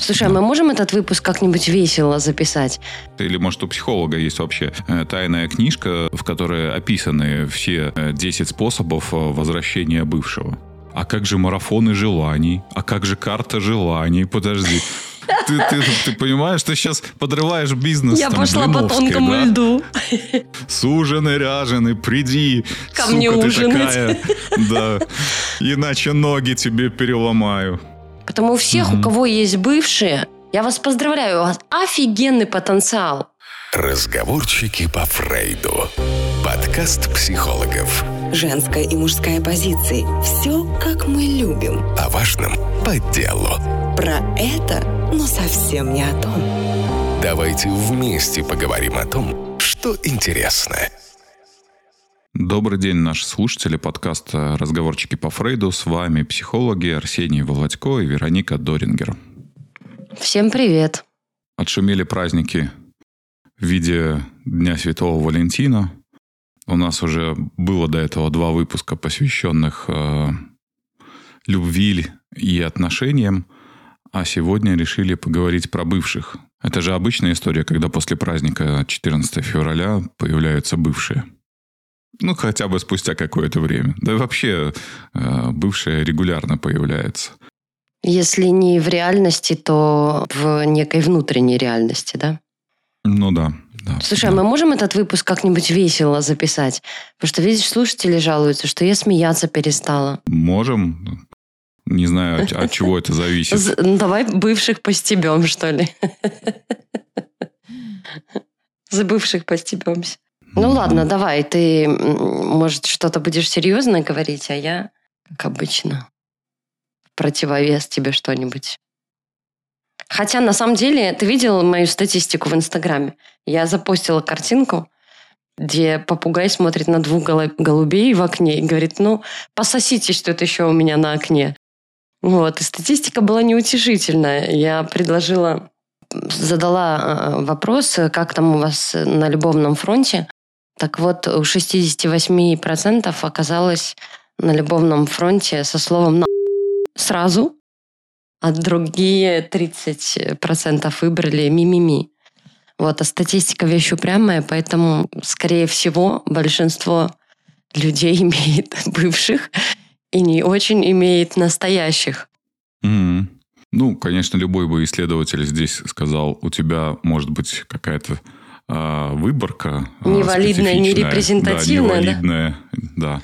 Слушай, а мы можем этот выпуск как-нибудь весело записать? Или, может, у психолога есть вообще э, тайная книжка, в которой описаны все э, 10 способов э, возвращения бывшего. А как же марафоны желаний? А как же карта желаний? Подожди. Ты, ты, ты понимаешь, ты сейчас подрываешь бизнес. Я там, пошла по тонкому да? льду. Суженый, ряженый, приди. Ко сука, мне ты ужинать. такая. Да. Иначе ноги тебе переломаю. Потому у всех, у кого есть бывшие, я вас поздравляю, у вас офигенный потенциал. Разговорчики по Фрейду. Подкаст психологов. Женская и мужская позиции. Все, как мы любим. О важном по делу. Про это, но совсем не о том. Давайте вместе поговорим о том, что интересно. Добрый день, наши слушатели подкаста «Разговорчики по Фрейду». С вами психологи Арсений Володько и Вероника Дорингер. Всем привет. Отшумели праздники в виде Дня Святого Валентина. У нас уже было до этого два выпуска, посвященных э, любви и отношениям, а сегодня решили поговорить про бывших. Это же обычная история, когда после праздника 14 февраля появляются бывшие. Ну, хотя бы спустя какое-то время. Да и вообще э, бывшие регулярно появляются. Если не в реальности, то в некой внутренней реальности, да? Ну да. да Слушай, а да. мы можем этот выпуск как-нибудь весело записать? Потому что, видишь, слушатели жалуются, что я смеяться перестала. Можем. Не знаю, от, от чего это зависит. Ну, давай бывших постебем, что ли. За бывших постебемся. Ну ладно, давай, ты, может, что-то будешь серьезно говорить, а я, как обычно, противовес тебе что-нибудь. Хотя, на самом деле, ты видел мою статистику в Инстаграме? Я запостила картинку, где попугай смотрит на двух голубей в окне и говорит, ну, пососите что-то еще у меня на окне. Вот, и статистика была неутешительная. Я предложила, задала э, вопрос, как там у вас на любовном фронте. Так вот, у 68% оказалось на любовном фронте со словом «на» сразу, а другие 30% выбрали «ми-ми-ми». Вот, а статистика вещь упрямая, поэтому, скорее всего, большинство людей имеет бывших и не очень имеет настоящих. Мгм. Ну, конечно, любой бы исследователь здесь сказал, у тебя может быть какая-то а, выборка. а, Невалидная, нерепрезентативная, да? Да, невалидная, да.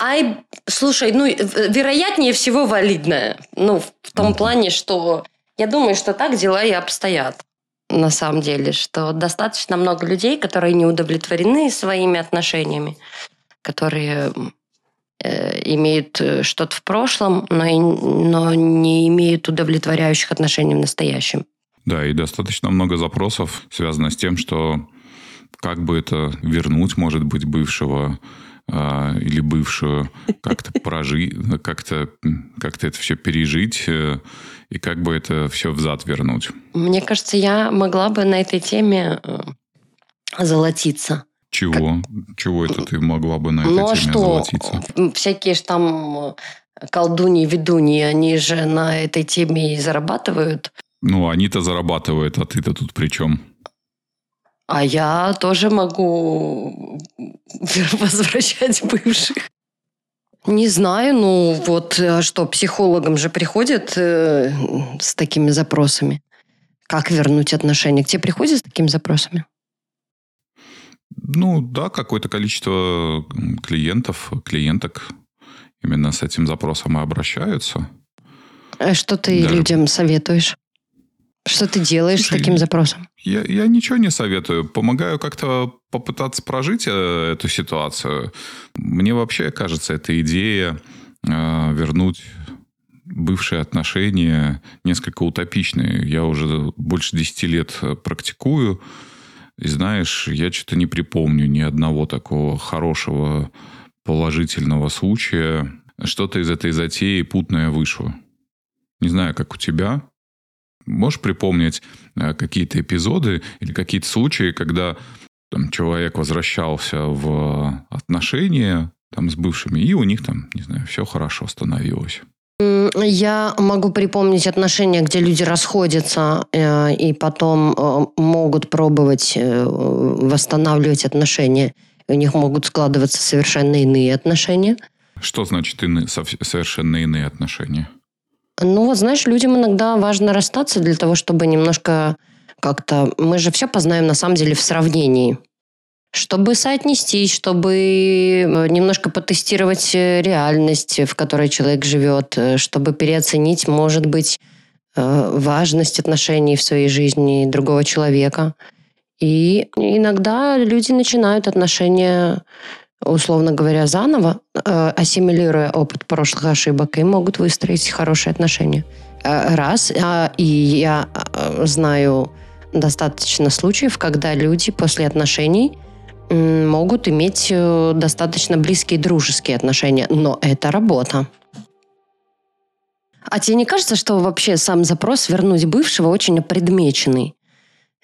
Ай, слушай, ну, вероятнее всего валидная. Ну, в том Мгм. плане, что я думаю, что так дела и обстоят. На самом деле, что достаточно много людей, которые не удовлетворены своими отношениями, которые э, имеют э, что-то в прошлом, но, и- но не имеют удовлетворяющих отношений в настоящем. Да, и достаточно много запросов связано с тем, что как бы это вернуть, может быть, бывшего а, или бывшую, как-то прожить, как-то как это все пережить, э, и как бы это все взад вернуть. Мне кажется, я могла бы на этой теме э, золотиться. Чего? Чего это ты могла бы на этой Ну а теме что? золотиться? Всякие ж там э, колдуньи, ведуньи, они же на этой теме и зарабатывают. Ну, они-то зарабатывают, а ты-то тут при чем? А я тоже могу возвращать бывших. Не знаю, ну вот а что, психологам же приходят э, с такими запросами. Как вернуть отношения? К тебе приходят с такими запросами? Ну, да, какое-то количество клиентов, клиенток именно с этим запросом и обращаются. А Что ты Даже- людям советуешь? Что ты делаешь с Слушай, таким запросом? Я, я ничего не советую. Помогаю как-то попытаться прожить э, эту ситуацию. Мне вообще кажется, эта идея э, вернуть бывшие отношения несколько утопичные. Я уже больше 10 лет э, практикую. И знаешь, я что-то не припомню ни одного такого хорошего положительного случая. Что-то из этой затеи путное вышло. Не знаю, как у тебя. Можешь припомнить э, какие-то эпизоды или какие-то случаи, когда там, человек возвращался в отношения там, с бывшими, и у них там, не знаю, все хорошо становилось? Я могу припомнить отношения, где люди расходятся э, и потом э, могут пробовать восстанавливать отношения. У них могут складываться совершенно иные отношения. Что значит иные, совершенно иные отношения? Ну вот, знаешь, людям иногда важно расстаться для того, чтобы немножко как-то... Мы же все познаем на самом деле в сравнении чтобы соотнестись, чтобы э, немножко потестировать э, реальность, в которой человек живет, э, чтобы переоценить, может быть, важность отношений в своей жизни другого человека. И иногда люди начинают отношения, условно говоря, заново, ассимилируя опыт прошлых ошибок, и могут выстроить хорошие отношения. Раз. А, и я знаю достаточно случаев, когда люди после отношений – могут иметь э, достаточно близкие дружеские отношения, но это работа. А тебе не кажется, что вообще сам запрос вернуть бывшего очень предмеченный?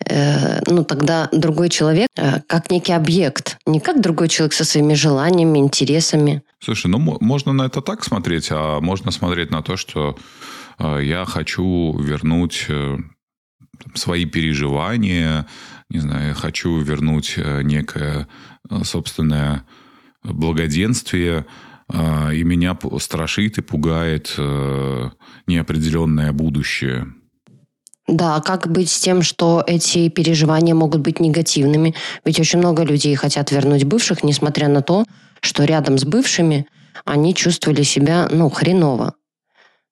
Э, ну, тогда другой человек э, как некий объект, не как другой человек со своими желаниями, интересами. Слушай, ну, можно на это так смотреть, а можно смотреть на то, что э, я хочу вернуть свои переживания, не знаю, хочу вернуть некое собственное благоденствие, и меня страшит и пугает неопределенное будущее. Да, как быть с тем, что эти переживания могут быть негативными? Ведь очень много людей хотят вернуть бывших, несмотря на то, что рядом с бывшими они чувствовали себя, ну, хреново.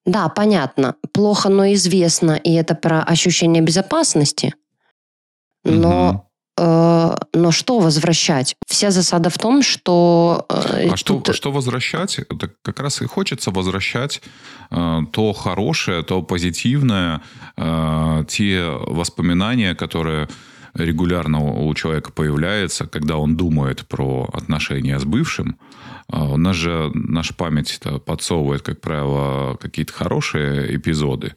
Да, понятно, плохо, но известно, и это про ощущение безопасности. Но но что возвращать? Вся засада в том, что... Э, а тут... что, что возвращать? Это как раз и хочется возвращать э, то хорошее, то позитивное, э, те воспоминания, которые регулярно у человека появляются, когда он думает про отношения с бывшим. А у нас же наша память подсовывает, как правило, какие-то хорошие эпизоды.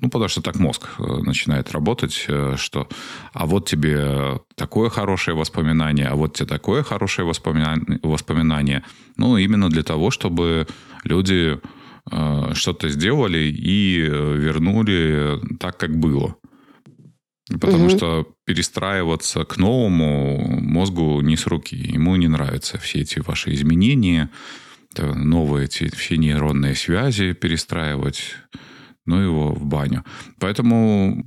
Ну, потому что так мозг э, начинает работать, э, что а вот тебе такое хорошее воспоминание, а вот тебе такое хорошее воспоминание. воспоминание. Ну, именно для того, чтобы люди э, что-то сделали и вернули так, как было. Потому угу. что перестраиваться к новому мозгу не с руки. Ему не нравятся все эти ваши изменения, новые эти все нейронные связи перестраивать. Ну его в баню. Поэтому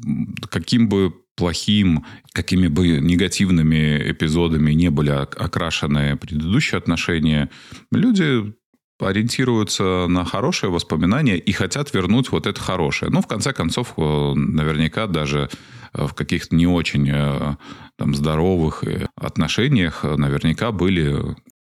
каким бы плохим, какими бы негативными эпизодами не были окрашены предыдущие отношения, люди ориентируются на хорошие воспоминания и хотят вернуть вот это хорошее. Ну, в конце концов, э, наверняка даже э, в каких-то не очень э, там, здоровых отношениях наверняка были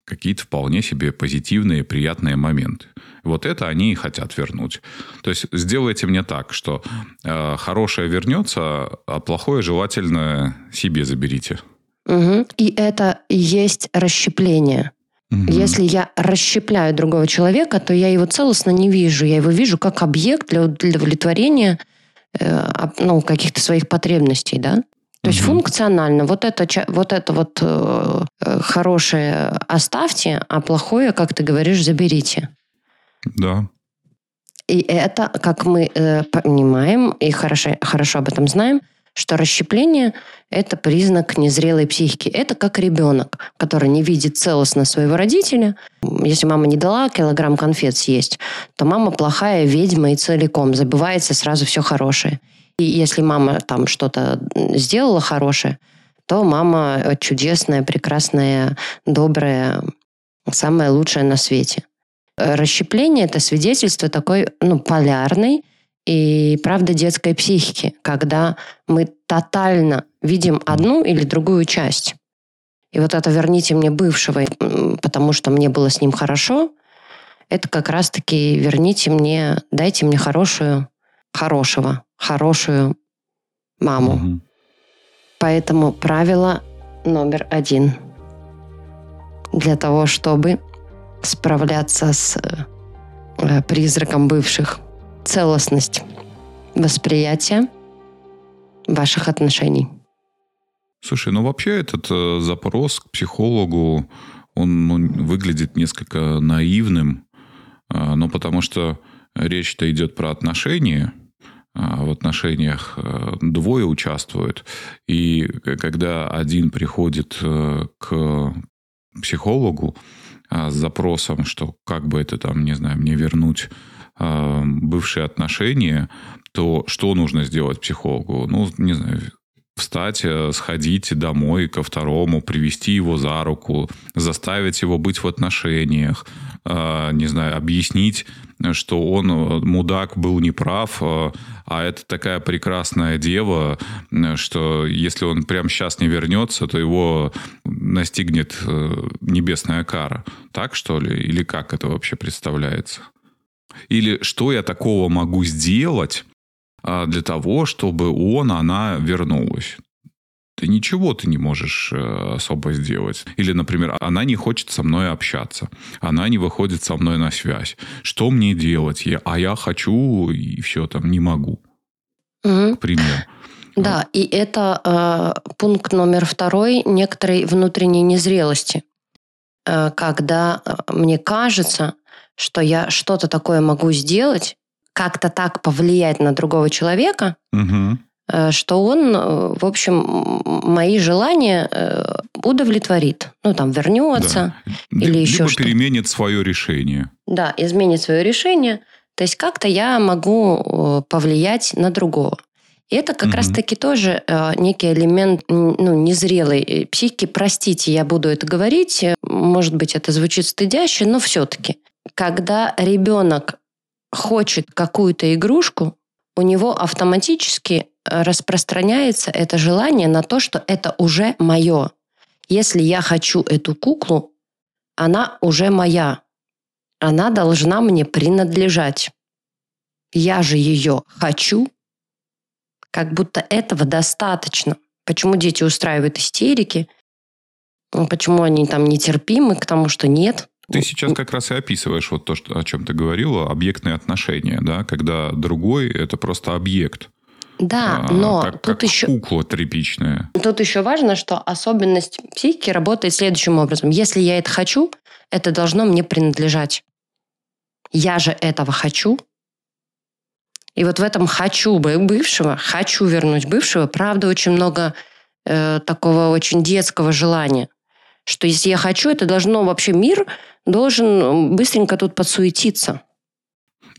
какие-то вполне себе позитивные, приятные моменты. Вот это они и хотят вернуть. То есть сделайте мне так, что э, хорошее вернется, а плохое желательно себе заберите. Угу. И это и есть расщепление. Угу. Если я расщепляю другого человека, то я его целостно не вижу. Я его вижу как объект для удовлетворения э, ну, каких-то своих потребностей, да? То есть функционально вот это, вот это вот э, э, хорошее оставьте, а плохое, как ты говоришь, заберите. Да. И это, как мы э, понимаем и хорошо, хорошо об этом знаем, что расщепление – это признак незрелой психики. Это как ребенок, который не видит целостно своего родителя. Если мама не дала килограмм конфет съесть, то мама плохая ведьма и целиком забывается сразу все хорошее. И если мама там что-то сделала хорошее, то мама чудесная, прекрасная, добрая, самая лучшая на свете. Расщепление – это свидетельство такой ну, полярной и правда детской психики, когда мы тотально видим одну или другую часть. И вот это «верните мне бывшего, потому что мне было с ним хорошо», это как раз-таки «верните мне, дайте мне хорошую, хорошего, хорошую маму». Угу. Поэтому правило номер один. Для того, чтобы справляться с э, призраком бывших – целостность восприятия ваших отношений. Слушай, ну вообще этот э, запрос к психологу, он ну, выглядит несколько наивным, э, ну потому что речь-то идет про отношения, а в отношениях э, двое участвуют, и когда один приходит э, к психологу с запросом, что как бы это там, не знаю, мне вернуть бывшие отношения, то что нужно сделать психологу? Ну, не знаю, встать, э, сходить домой ко второму, привести его за руку, заставить его быть в отношениях, э, не знаю, объяснить, что он, э, мудак, был неправ, а это такая прекрасная дева, что если он прямо сейчас не вернется, то его настигнет небесная кара. Так, что ли? Или как это вообще представляется? Или что я такого могу сделать, а, для того, чтобы он, она вернулась. Ты ничего ты не можешь э, особо сделать. Или, например, она не хочет со мной общаться. Она не выходит со мной на связь. Что мне делать? Я, а я хочу, и все там, не могу. Угу. К примеру. Да, и это э, пункт номер второй некоторой внутренней незрелости. Э, когда э, мне кажется, что я что-то такое могу сделать, как-то так повлиять на другого человека, угу. Что он, э, в общем, мои желания э, удовлетворит. Ну, там, вернется да. или еще Либо что-то. переменит свое решение. Да, изменит свое решение. То есть как-то я могу повлиять на другого. И это как угу. раз-таки тоже э, некий элемент ну, незрелой психики. Простите, я буду это говорить. Может быть, это звучит стыдяще, но все-таки. Когда ребенок хочет какую-то игрушку, у него автоматически э, распространяется это желание на то, что это уже мое. Если я хочу эту куклу, она уже моя. Она должна мне принадлежать. Я же ее хочу. Как будто этого достаточно. Почему дети устраивают истерики? Почему они там нетерпимы к тому, что нет? Ты сейчас как раз и описываешь вот то, что, о чем ты говорила, объектные отношения, да, когда другой это просто объект. Да, а, но как, тут как еще... кукла тряпичная. Тут еще важно, что особенность психики работает следующим образом. Если я это хочу, это должно мне принадлежать. Я же этого хочу. И вот в этом хочу бывшего, хочу вернуть бывшего, правда, очень много э, такого очень детского желания что если я хочу, это должно вообще мир должен быстренько тут подсуетиться.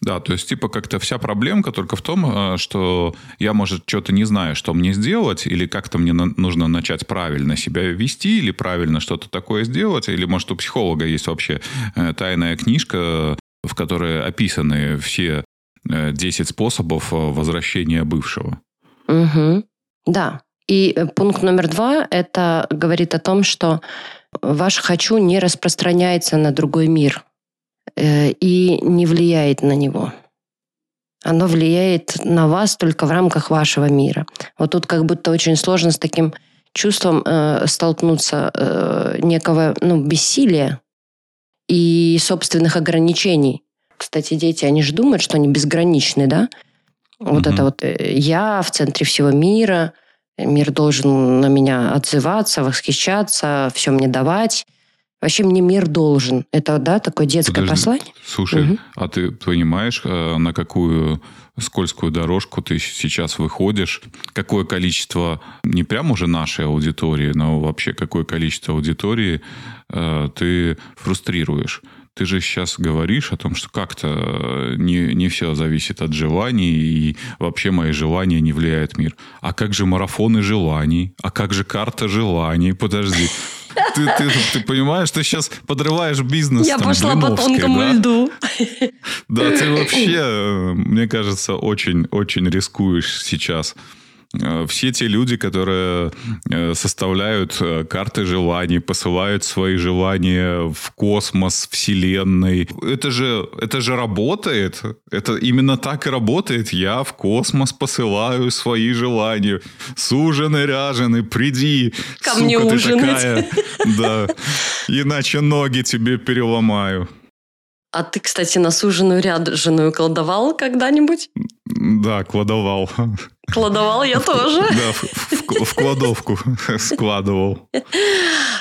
Да, то есть, типа, как-то вся проблемка только в том, э, что я, может, что-то не знаю, что мне сделать, или как-то мне нужно начать правильно себя вести, или правильно что-то такое сделать, или, может, у психолога есть вообще э, тайная книжка, в которой описаны все 10 э, способов возвращения бывшего. Угу. Да. И пункт номер два, это говорит о том, что ваше «хочу» не распространяется на другой мир э, и не влияет на него. Оно влияет на вас только в рамках вашего мира. Вот тут как будто очень сложно с таким чувством э, столкнуться э, некого ну, бессилия и собственных ограничений. Кстати, дети, они же думают, что они безграничны, да? Вот угу. это вот э, я в центре всего мира – Мир должен на меня отзываться, восхищаться, все мне давать. Вообще мне мир должен. Это, да, такое детское Подожди. послание? Слушай, угу. а ты понимаешь, э, на какую скользкую дорожку ты сейчас выходишь? Какое количество, не прям уже нашей аудитории, но вообще какое количество аудитории э, ты фрустрируешь? Ты же сейчас говоришь о том, что как-то э, не, не все зависит от желаний, и вообще мои желания не влияют мир. А как же марафоны желаний? А как же карта желаний? Подожди. Ты, ты, ты понимаешь, ты сейчас подрываешь бизнес. Я там, пошла по тонкому да? льду. Да, ты вообще, э, мне кажется, очень-очень рискуешь сейчас. Э, все те люди, которые э, составляют э, карты желаний, посылают свои желания в космос, вселенной. Это же, это же работает. Это именно так и работает. Я в космос посылаю свои желания. Суженый, ряженый, приди. Ко сука, мне ужинать. Такая. Да. Иначе ноги тебе переломаю. А ты, кстати, на суженую ряженую колдовал когда-нибудь? Да, кладовал. Кладовал я тоже. Да, в, в, в кладовку складывал.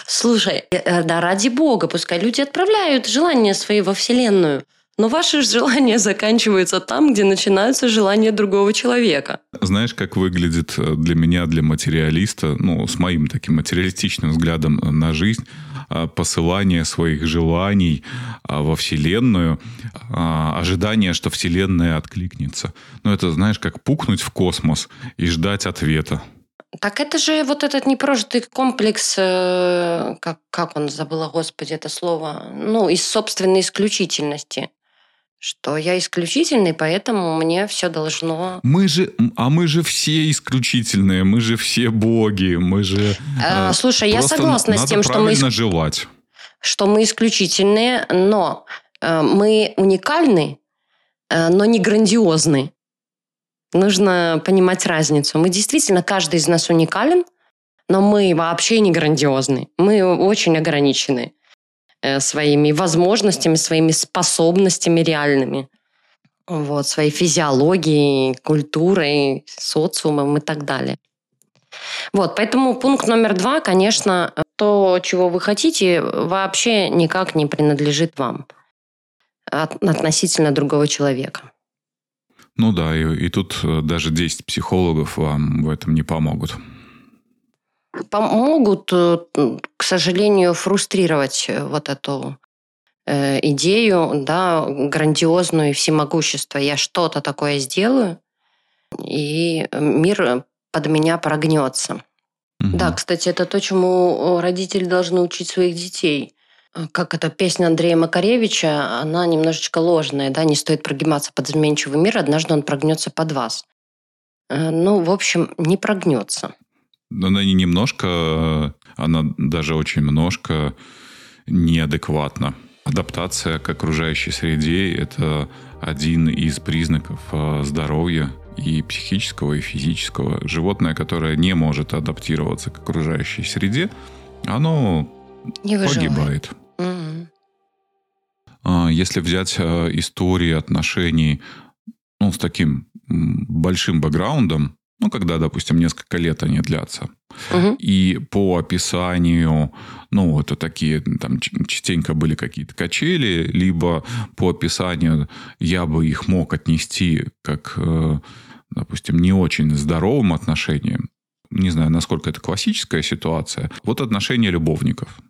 Слушай, э, э, да ради бога, пускай люди отправляют желания свои во Вселенную. Но ваши желания заканчиваются там, где начинаются желания другого человека. Знаешь, как выглядит э, для меня, для материалиста, ну, с моим таким материалистичным взглядом на жизнь, посылание своих желаний э, во Вселенную, ожидание, что Вселенная откликнется. Ну, это, знаешь, как пукнуть в космос и ждать ответа. Так это же вот этот непрожитый комплекс, как, как он забыла, господи, это слово, ну, из собственной исключительности что я исключительный, поэтому мне все должно... Мы же, а мы же все исключительные, мы же все боги, мы же... А, слушай, я согласна с тем, что мы... желать. Что мы исключительные, но э, мы уникальны, э, но не грандиозны. Нужно понимать разницу. Мы действительно, каждый из нас уникален, но мы вообще не грандиозны. Мы очень ограничены. Э, своими возможностями, своими способностями реальными. Вот, своей физиологией, культурой, социумом и так далее. Вот, поэтому пункт номер два, конечно, то, чего вы хотите, вообще никак не принадлежит вам относительно другого человека. Ну да, и, и тут э, даже 10 психологов вам в этом не помогут помогут, э, к сожалению, фрустрировать э, вот эту э, идею, да, грандиозную всемогущество. Я что-то такое сделаю, и мир под меня прогнется. Угу. Да, кстати, это то, чему родители должны учить своих детей. Как эта песня Андрея Макаревича, она немножечко ложная, да, не стоит прогибаться под изменчивый мир, однажды он прогнется под вас. Ну, в общем, не прогнется. Она не немножко, она даже очень немножко неадекватна. Адаптация к окружающей среде – это один из признаков а, здоровья и психического, и физического. Животное, которое не может адаптироваться к окружающей среде, оно не погибает. Угу. Если взять а, истории отношений ну, с таким большим бэкграундом, ну, когда, допустим, несколько лет они длятся. Угу. И по описанию, ну, это такие, там частенько были какие-то качели, либо по описанию я бы их мог отнести как, э, допустим, не очень здоровым отношениям. Не знаю, насколько это классическая ситуация. Вот отношения любовников.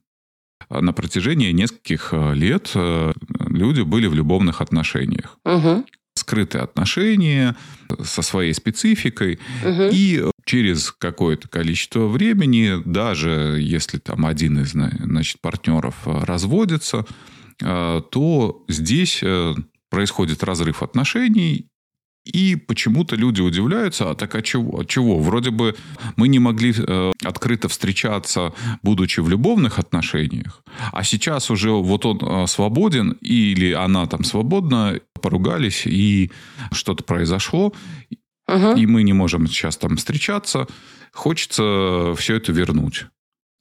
На протяжении нескольких э, лет э, люди были в любовных отношениях. Угу скрытые отношения со своей спецификой. Угу. И через какое-то количество времени, даже если там один из значит, партнеров э, разводится, э, то здесь э, происходит разрыв отношений, и почему-то люди удивляются, а так а чего? А чего? Вроде бы мы не могли э, открыто встречаться, будучи в любовных отношениях, а сейчас уже вот он э, свободен, или она там свободна, поругались, и что-то произошло, угу. и мы не можем сейчас там встречаться, хочется все это вернуть.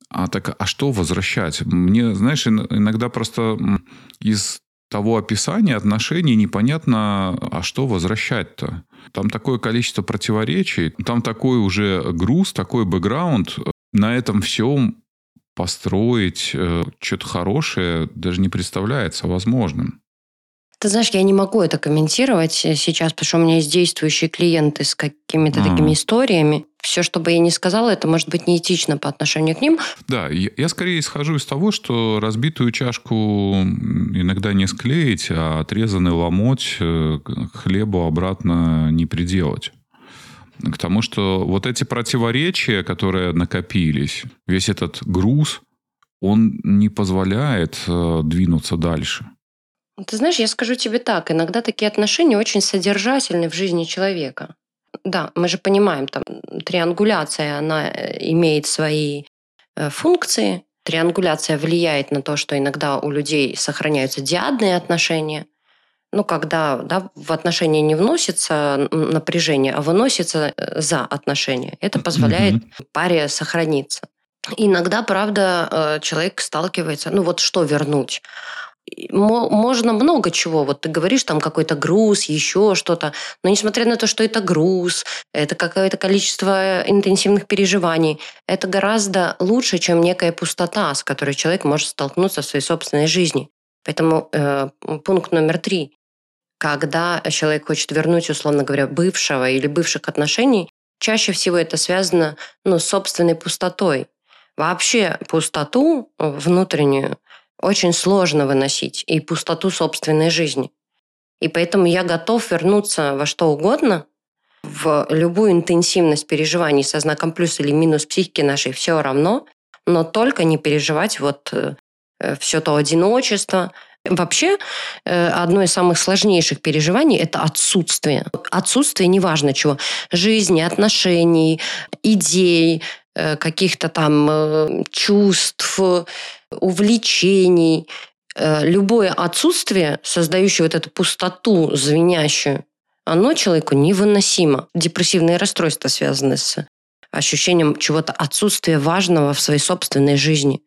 А так, а что возвращать? Мне, знаешь, иногда просто из того описания отношений непонятно, а что возвращать-то. Там такое количество противоречий, там такой уже груз, такой бэкграунд. На этом всем построить э, что-то хорошее даже не представляется возможным. Ты знаешь, я не могу это комментировать сейчас, потому что у меня есть действующие клиенты с какими-то mm. такими историями. Все, что бы я ни сказала, это может быть неэтично по отношению к ним. Да, я, я скорее исхожу из того, что разбитую чашку иногда не склеить, а отрезанный ломоть э, хлебу обратно не приделать. К тому, что вот эти противоречия, которые накопились, весь этот груз, он не позволяет э, двинуться дальше. Ты знаешь, я скажу тебе так, иногда такие отношения очень содержательны в жизни человека. Да, мы же понимаем, там триангуляция, она э, имеет свои э, функции. Триангуляция влияет на то, что иногда у людей сохраняются диадные отношения. Ну, когда да, в отношения не вносится напряжение, а выносится э, за отношения. Это позволяет mm-hmm. паре сохраниться. Иногда, правда, человек сталкивается, ну вот что вернуть? Можно много чего. Вот ты говоришь, там какой-то груз, еще что-то. Но несмотря на то, что это груз, это какое-то количество интенсивных переживаний, это гораздо лучше, чем некая пустота, с которой человек может столкнуться в своей собственной жизни. Поэтому э, пункт номер три. когда человек хочет вернуть, условно говоря, бывшего или бывших отношений, чаще всего это связано ну, с собственной пустотой. Вообще пустоту внутреннюю очень сложно выносить, и пустоту собственной жизни. И поэтому я готов вернуться во что угодно, в любую интенсивность переживаний со знаком плюс или минус психики нашей все равно, но только не переживать вот э, все то одиночество. Вообще, э, одно из самых сложнейших переживаний – это отсутствие. Отсутствие неважно чего. Жизни, отношений, идей, каких-то там чувств, увлечений. Любое отсутствие, создающее вот эту пустоту звенящую, оно человеку невыносимо. Депрессивные расстройства связаны с ощущением чего-то отсутствия важного в своей собственной жизни.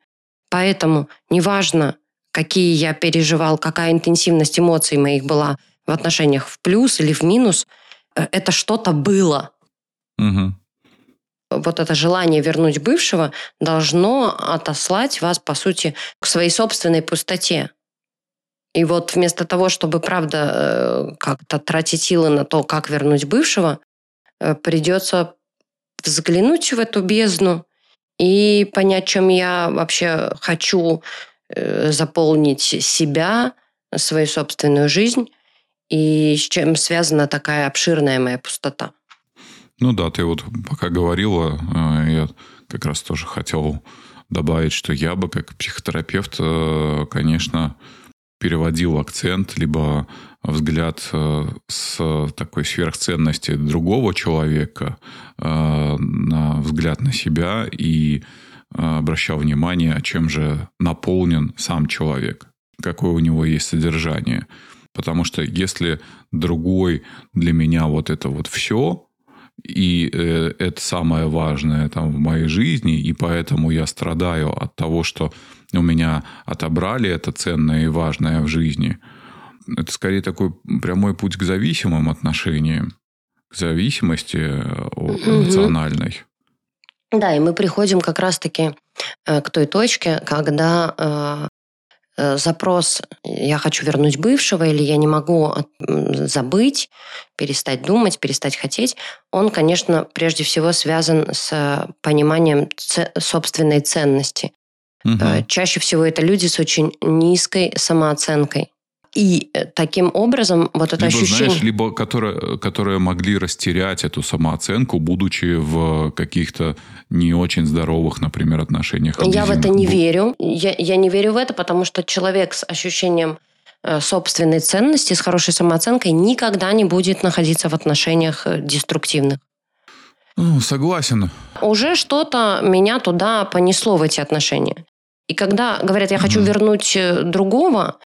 Поэтому неважно, какие я переживал, какая интенсивность эмоций моих была в отношениях в плюс или в минус, э, это что-то было. Угу. Вот это желание вернуть бывшего должно отослать вас, по сути, к своей собственной пустоте. И вот вместо того, чтобы, правда, э, как-то тратить силы на то, как вернуть бывшего, э, придется взглянуть в эту бездну и понять, чем я вообще хочу э, заполнить себя, свою собственную жизнь, и с чем связана такая обширная моя пустота. Ну да, ты вот пока говорила, я как раз тоже хотел добавить, что я бы как психотерапевт, конечно, переводил акцент, либо взгляд э, с такой сверхценности другого человека э, на взгляд на себя и э, обращал внимание, чем же наполнен сам человек, какое у него есть содержание. Потому что если другой для меня вот это вот все, и это самое важное там в моей жизни, и поэтому я страдаю от того, что у меня отобрали это ценное и важное в жизни, это скорее такой прямой путь к зависимым отношениям, к зависимости э, эмоциональной. Да, и мы приходим как раз-таки э, к той точке, когда э, запрос «я хочу вернуть бывшего» или «я не могу забыть», перестать думать, перестать хотеть, он, конечно, прежде всего связан с пониманием собственной ценности. Угу. Чаще всего это люди с очень низкой самооценкой. И э, таким образом вот это либо, ощущение... Знаешь, либо которые, которые могли растерять эту самооценку, будучи в каких-то не очень здоровых, например, отношениях. Я в это не верю. Я, я не верю в это, потому что человек с ощущением э, собственной ценности, с хорошей самооценкой никогда не будет находиться в отношениях деструктивных. Ну, согласен. Уже что-то меня туда понесло в эти отношения. И когда говорят, я хочу вернуть э, другого, э,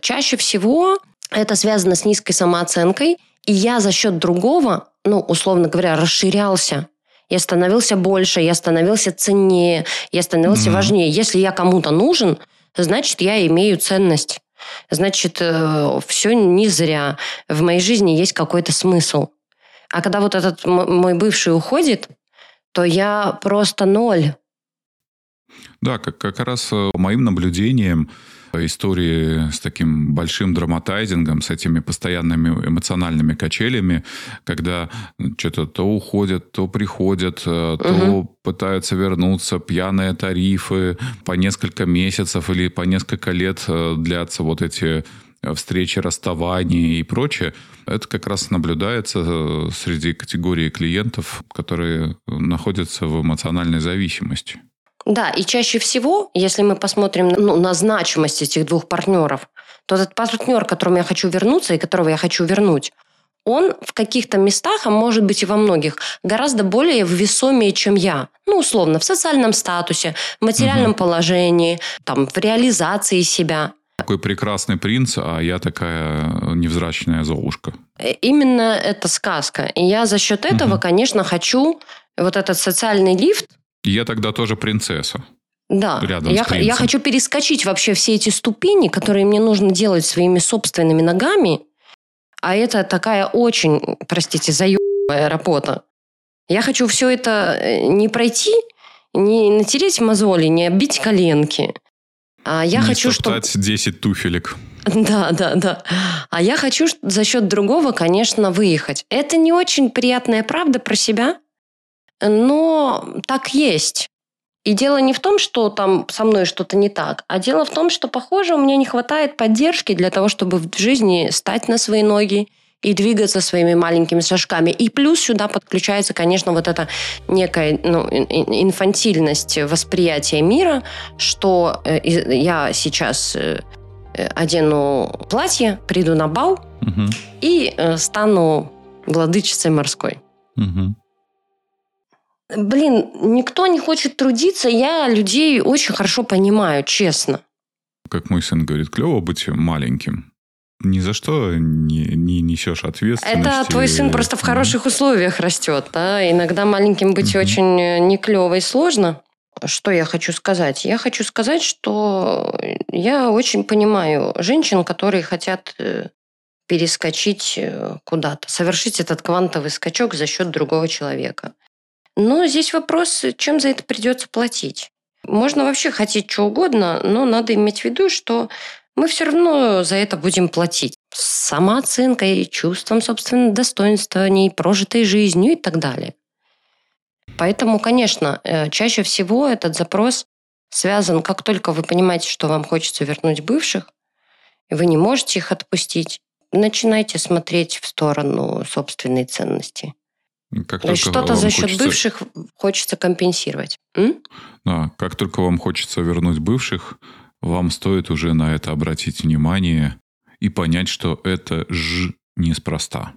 чаще всего это связано с низкой самооценкой, и я за счет другого, ну, условно говоря, расширялся. Я становился больше, я становился ценнее, я становился mm-hmm. важнее. Если я кому-то нужен, значит, я имею ценность. Значит, э, все не зря. В моей жизни есть какой-то смысл. А когда вот этот мой бывший уходит, то я просто ноль. Да, как, как раз э, моим наблюдениям истории с таким большим драматайзингом, с этими постоянными эмоциональными качелями, когда что-то то уходят, то приходят, э, то угу. пытаются вернуться, пьяные тарифы, по несколько месяцев или по несколько лет э, длятся вот эти встречи, расставания и прочее, это как раз наблюдается среди категории клиентов, которые находятся в эмоциональной зависимости. Да, и чаще всего, если мы посмотрим ну, на значимость этих двух партнеров, то этот партнер, к которому я хочу вернуться и которого я хочу вернуть, он в каких-то местах, а может быть и во многих, гораздо более весомее, чем я. Ну, условно, в социальном статусе, в материальном угу. положении, там, в реализации себя. Такой прекрасный принц, а я такая невзрачная золушка. Э, именно это сказка. И я за счет этого, угу. конечно, хочу вот этот социальный лифт я тогда тоже принцесса. Да, рядом я, я хочу перескочить вообще все эти ступени, которые мне нужно делать своими собственными ногами, а это такая очень, простите, заебая работа. Я хочу все это э, не пройти, не натереть мозоли, не оббить коленки. А я не хочу, чтобы... 10 туфелек. Да, да, да. А я хочу за счет другого, конечно, выехать. Это не очень приятная правда про себя, но так есть. И дело не в том, что там со мной что-то не так, а дело в том, что, похоже, у меня не хватает поддержки для того, чтобы в жизни стать на свои ноги и двигаться своими маленькими шажками. И плюс сюда подключается, конечно, вот эта некая ну, ин- ин- инфантильность восприятия мира, что э, я сейчас э, э, одену платье, приду на бал Мгм. и стану владычицей морской. Мгм. Блин, никто не хочет трудиться, я людей очень хорошо понимаю, честно. Как мой сын говорит, клево быть маленьким. Ни за что не, не несешь ответственности. Это твой сын просто в хороших условиях растет, да? Иногда маленьким быть Мгм. очень э, не клево и сложно. Что я хочу сказать? Я хочу сказать, что я очень понимаю женщин, которые хотят э, перескочить э, куда-то, совершить этот квантовый скачок за счет другого человека. Но здесь вопрос, чем за это придется платить. Можно вообще хотеть что угодно, но надо иметь в виду, что мы все равно за это будем платить. Самооценкой, чувством собственного достоинства, ней прожитой жизнью и так далее. Поэтому, конечно, э, чаще всего этот запрос связан, как только вы понимаете, что вам хочется вернуть бывших, и вы не можете их отпустить, начинайте смотреть в сторону собственной ценности. Как То есть что-то за счет хочется- бывших хочется компенсировать. М? Да, как только вам хочется вернуть бывших, вам стоит уже на это обратить внимание и понять, что это ж неспроста.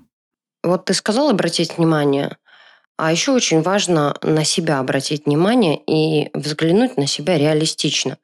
Вот ты сказал обратить внимание, а еще очень важно на себя обратить внимание и взглянуть на себя реалистично.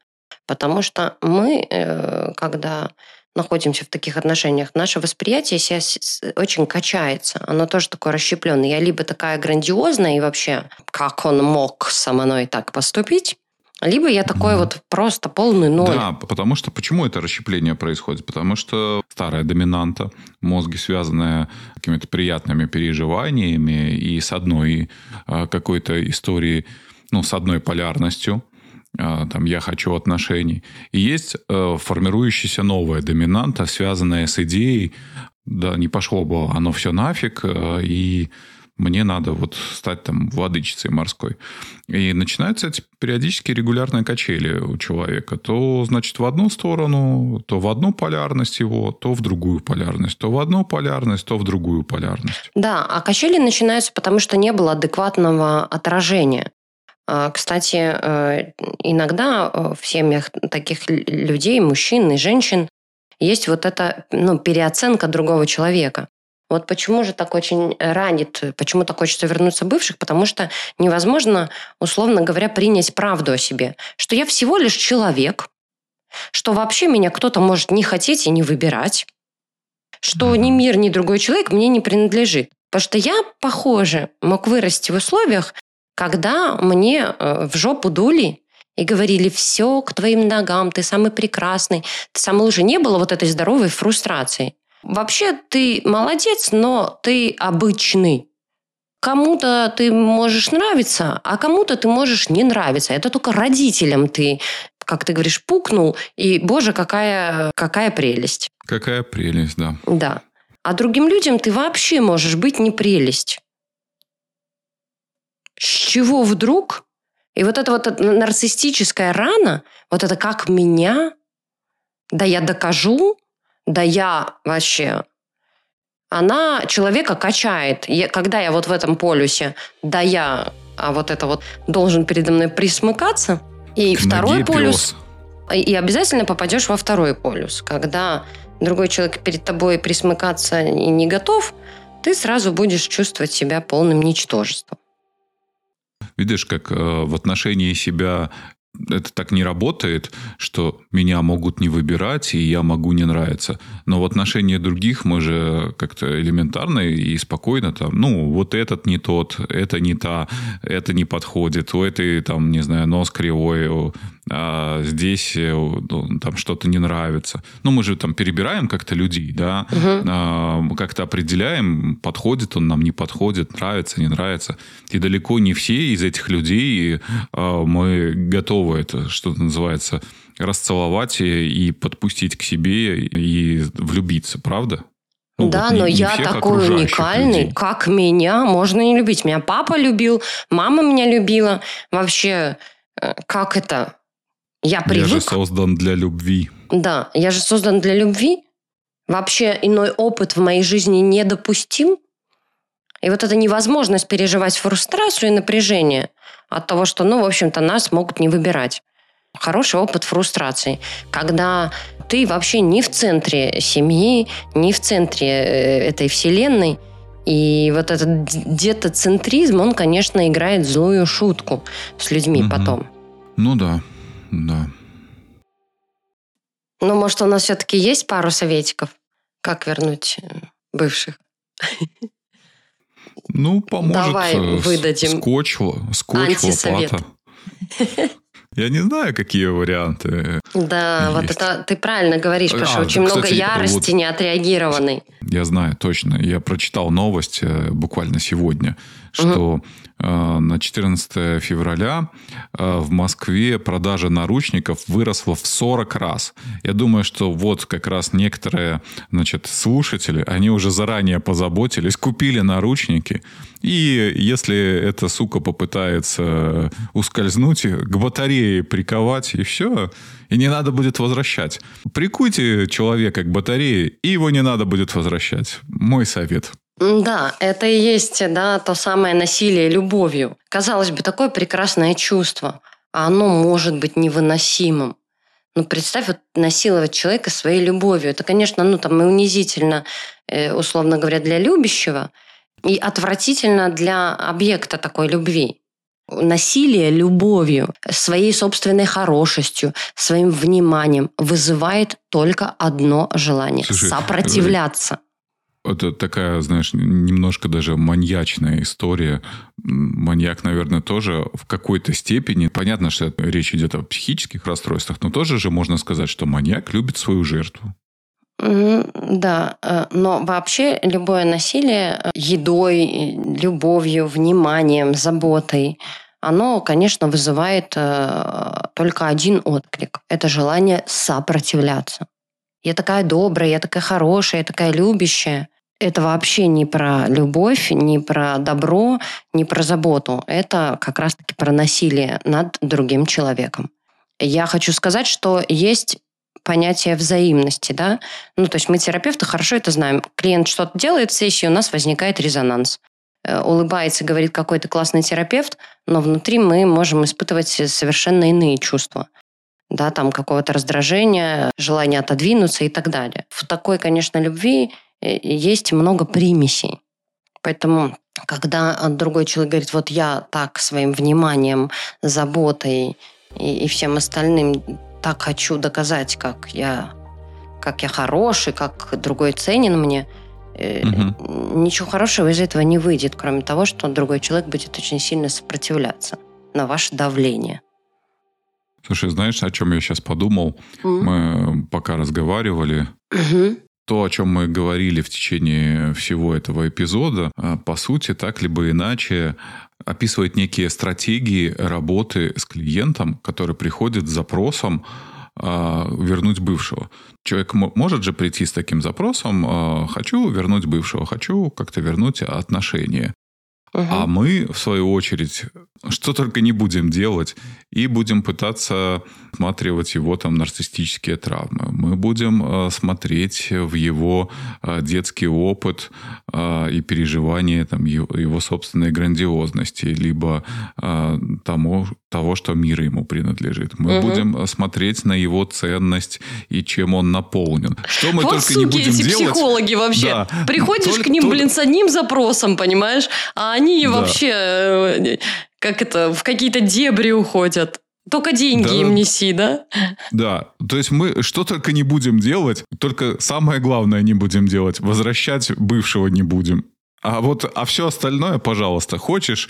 Потому что мы, э, когда находимся в таких отношениях, наше восприятие себя с- с- очень качается. Оно тоже такое расщепленное. Я либо такая грандиозная и вообще, как он мог со мной так поступить, либо я такой Мгм. вот просто полный ноль. Да, потому что почему это расщепление происходит? Потому что старая доминанта, мозги, связанная с какими-то приятными переживаниями и с одной а, какой-то историей, ну, с одной полярностью, там, я хочу отношений. И есть э, формирующаяся новая доминанта, связанная с идеей, да, не пошло бы оно все нафиг, э, и мне надо вот стать там владычицей морской. И начинаются эти периодически регулярные качели у человека. То, значит, в одну сторону, то в одну полярность его, то в другую полярность. То в одну полярность, то в другую полярность. Да, а качели начинаются, потому что не было адекватного отражения. А, Кстати, э, иногда э, в семьях таких людей, мужчин и женщин, есть вот эта ну, переоценка другого человека. Вот почему же так очень ранит, почему так хочется вернуться бывших, потому что невозможно, условно говоря, принять правду о себе, что я всего лишь человек, что вообще меня кто-то может не хотеть и не выбирать, что ни мир, ни другой человек мне не принадлежит. Потому что я, похоже, мог вырасти в условиях, когда мне э, в жопу дули и говорили, все к твоим ногам, ты самый прекрасный, ты самый лучший. Не было вот этой здоровой фрустрации. Вообще ты молодец, но ты обычный. Кому-то ты можешь нравиться, а кому-то ты можешь не нравиться. Это только родителям ты, как ты говоришь, пукнул, и, боже, какая, какая прелесть. Какая прелесть, да. Да. А другим людям ты вообще можешь быть не прелесть. С чего вдруг? И вот эта вот нарциссическая рана, вот это как меня, да я докажу, да я вообще, она человека качает. Я- когда я вот в этом полюсе, да я, а вот это вот должен передо мной присмыкаться, и К второй полюс, пёс. и обязательно попадешь во второй полюс. Когда другой человек перед тобой присмыкаться не готов, ты сразу будешь чувствовать себя полным ничтожеством. Видишь, как э, в отношении себя это так не работает, что меня могут не выбирать, и я могу не нравиться. Но в отношении других мы же как-то элементарно и спокойно там, ну, вот этот не тот, это не та, это не подходит, у этой там, не знаю, нос кривой, у а здесь э, ну, там что-то не нравится. Ну, мы же там перебираем как-то людей, да, угу. как-то определяем, подходит он нам, не подходит, нравится, не нравится. И далеко не все из этих людей а, мы готовы это, что называется, расцеловать и подпустить к себе и влюбиться, правда? Ну, да, вот но не я такой уникальный, людей. как меня можно не любить. Меня папа любил, мама меня любила. Вообще, э, как это? Я привык. Я же создан для любви. Да, я же создан для любви. Вообще иной опыт в моей жизни недопустим. И вот эта невозможность переживать фрустрацию и напряжение от того, что, ну, в общем-то, нас могут не выбирать. Хороший опыт фрустрации, когда ты вообще не в центре семьи, не в центре э, этой вселенной. И вот этот детоцентризм, он, конечно, играет злую шутку с людьми угу. потом. Ну да, да. Ну, может, у нас все-таки есть пару советиков, как вернуть э, бывших? Ну, поможет Давай э, выдадим скотч, скотч лопата. Я не знаю, какие варианты. Да, есть. вот это ты правильно говоришь, потому а, что очень кстати, много ярости вот, неотреагированной. Я знаю, точно. Я прочитал новость э, буквально сегодня, что угу. На 14 февраля э, в Москве продажа наручников выросла в 40 раз. Я думаю, что вот как раз некоторые значит, слушатели, они уже заранее позаботились, купили наручники, и если эта сука попытается ускользнуть, к батарее приковать, и все, и не надо будет возвращать. Прикуйте человека к батарее, и его не надо будет возвращать. Мой совет. Да, это и есть да, то самое насилие любовью. Казалось бы, такое прекрасное чувство, а оно может быть невыносимым. Ну, представь, вот насиловать человека своей любовью. Это, конечно, ну, там и унизительно, э, условно говоря, для любящего – и отвратительно для объекта такой любви. Насилие любовью, своей собственной хорошестью, своим вниманием вызывает только одно желание Слушай, сопротивляться. Это такая, знаешь, немножко даже маньячная история. Маньяк, наверное, тоже в какой-то степени. Понятно, что речь идет о психических расстройствах, но тоже же можно сказать, что маньяк любит свою жертву. Да, э, но вообще любое насилие э, едой, любовью, вниманием, заботой, оно, конечно, вызывает э, только один отклик. Это желание сопротивляться. Я такая добрая, я такая хорошая, я такая любящая. Это вообще не про любовь, не про добро, не про заботу. Это как раз-таки про насилие над другим человеком. Я хочу сказать, что есть понятие взаимности, да. Ну, то есть мы, терапевты, хорошо это знаем. Клиент что-то делает в сессии, у нас возникает резонанс. Э, улыбается, говорит какой-то классный терапевт, но внутри мы можем испытывать совершенно иные чувства. Да, там какого-то раздражения, желания отодвинуться и так далее. В такой, конечно, любви есть много примесей. Поэтому, когда другой человек говорит, вот я так своим вниманием, заботой и, и всем остальным так хочу доказать, как я, как я хороший, как другой ценен мне, угу. ничего хорошего из этого не выйдет, кроме того, что другой человек будет очень сильно сопротивляться на ваше давление. Слушай, знаешь, о чем я сейчас подумал? Mm. Мы пока разговаривали. Mm-hmm. То, о чем мы говорили в течение всего этого эпизода, а, по сути, так либо иначе описывает некие стратегии работы с клиентом, который приходит с запросом а, вернуть бывшего. Человек может же прийти с таким запросом, а, хочу вернуть бывшего, хочу как-то вернуть отношения. Угу. А мы, в свою очередь, что только не будем делать, и будем пытаться осматривать его там нарциссические травмы. Мы будем э, смотреть в его э, детский опыт э, и переживания там, его, его собственной грандиозности, либо тому, того, что мир ему принадлежит. Мы угу. будем смотреть на его ценность и чем он наполнен. Что мы вот только суки, не будем эти делать. психологи вообще. Да. Приходишь только, к ним, только... блин, с одним запросом, понимаешь? А они да. вообще как это, в какие-то дебри уходят. Только деньги да, им неси, да? Да. То есть мы что только не будем делать, только самое главное не будем делать. Возвращать бывшего не будем. А вот, а все остальное, пожалуйста, хочешь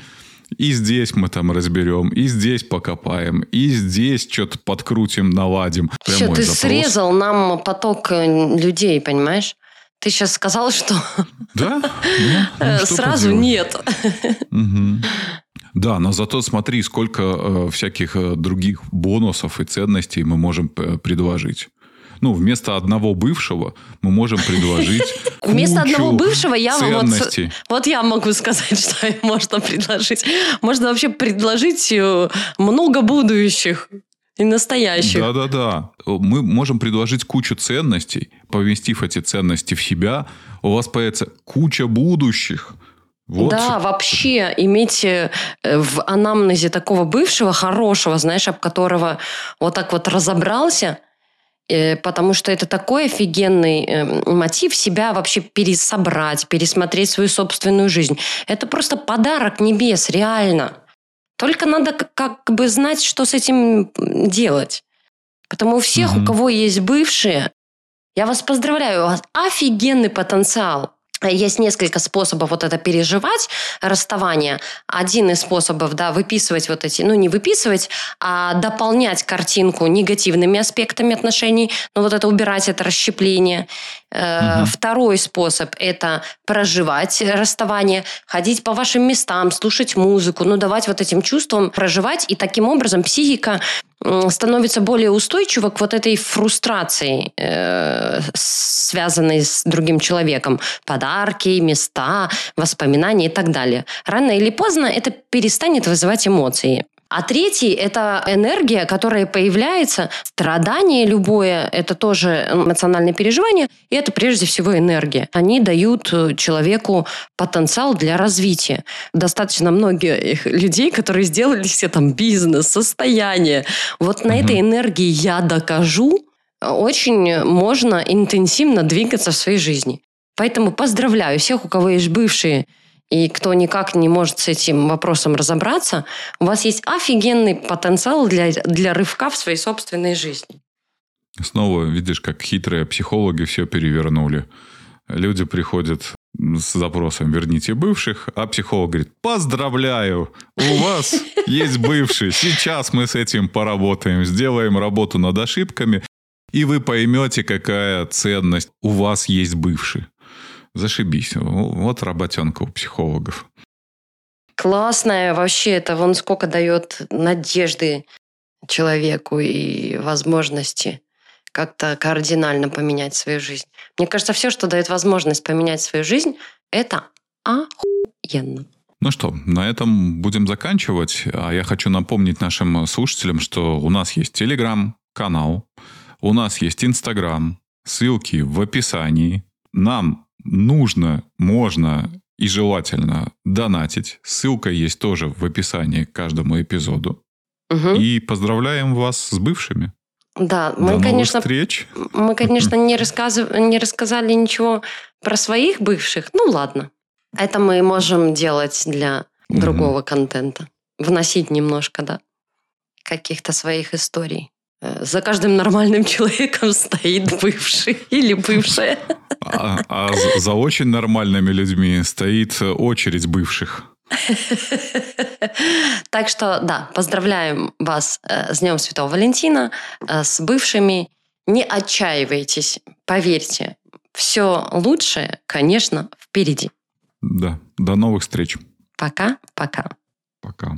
И здесь мы там разберем, и здесь покопаем, и здесь что-то подкрутим, наладим. Все, Прямой ты запрос. срезал нам поток э, людей, понимаешь? Ты сейчас сказал, что Да? Ну, ну, что сразу поделать? нет. Да, но зато смотри, сколько э, всяких э, других бонусов и ценностей мы можем э, предложить. Ну, вместо одного бывшего мы можем предложить Вместо одного бывшего я вот, ценностей. вот я могу сказать, что можно предложить. Можно вообще предложить э, много будущих и настоящих. Да-да-да. Мы можем предложить кучу ценностей, поместив эти ценности в себя, у вас появится куча будущих. Вот. Да, вообще иметь э, в анамнезе такого бывшего, хорошего, знаешь, об которого вот так вот разобрался, э, потому что это такой офигенный э, мотив себя вообще пересобрать, пересмотреть свою собственную жизнь. Это просто подарок небес, реально. Только надо как бы знать, что с этим делать. Потому у всех, Мгм. у кого есть бывшие, я вас поздравляю, у вас офигенный потенциал. Есть несколько способов вот это переживать, расставание. Один из способов, да, выписывать вот эти, ну, не выписывать, а дополнять картинку негативными аспектами отношений, ну, вот это убирать, это расщепление. Мгм. Второй способ – это проживать расставание, ходить по вашим местам, слушать музыку, ну, давать вот этим чувствам проживать, и таким образом психика становится более устойчива к вот этой фрустрации, э, связанной с другим человеком. Подарки, места, воспоминания и так далее. Рано или поздно это перестанет вызывать эмоции. А третий – это энергия, которая появляется. Страдание любое – это тоже эмоциональное переживание, и это прежде всего энергия. Они дают э, человеку потенциал для развития. Достаточно многих людей, которые сделали себе там бизнес, состояние. Вот на этой энергии я докажу, очень можно интенсивно двигаться в своей жизни. Поэтому поздравляю всех, у кого есть бывшие и кто никак не может с этим вопросом разобраться, у вас есть офигенный потенциал для, для рывка в своей собственной жизни. Снова видишь, как хитрые психологи все перевернули. Люди приходят с запросом «верните бывших», а психолог говорит «поздравляю, у вас есть бывший, сейчас мы с этим поработаем, сделаем работу над ошибками, и вы поймете, какая ценность у вас есть бывший». Зашибись. Вот работенка у психологов. Классная вообще, это вон сколько дает надежды человеку и возможности как-то кардинально поменять свою жизнь. Мне кажется, все, что дает возможность поменять свою жизнь, это охуенно. Ну что, на этом будем заканчивать. А я хочу напомнить нашим слушателям, что у нас есть телеграм-канал, у нас есть инстаграм, ссылки в описании. Нам нужно, можно и желательно донатить. Ссылка есть тоже в описании к каждому эпизоду. Мгм. И поздравляем вас с бывшими. Да, До мы, новых конечно, встреч. мы, конечно, не, рассказыв- не рассказали ничего про своих бывших. Ну ладно. Это мы можем делать для другого контента. Вносить немножко, да, каких-то своих историй. Э, За каждым нормальным человеком стоит бывший или бывшая. А, а за- очень нормальными людьми стоит очередь бывших. Так что, да, поздравляем вас э, с Днем Святого Валентина, э, с бывшими. Не отчаивайтесь, поверьте, все лучшее, конечно, впереди. Да. До новых встреч. Пока-пока. Пока.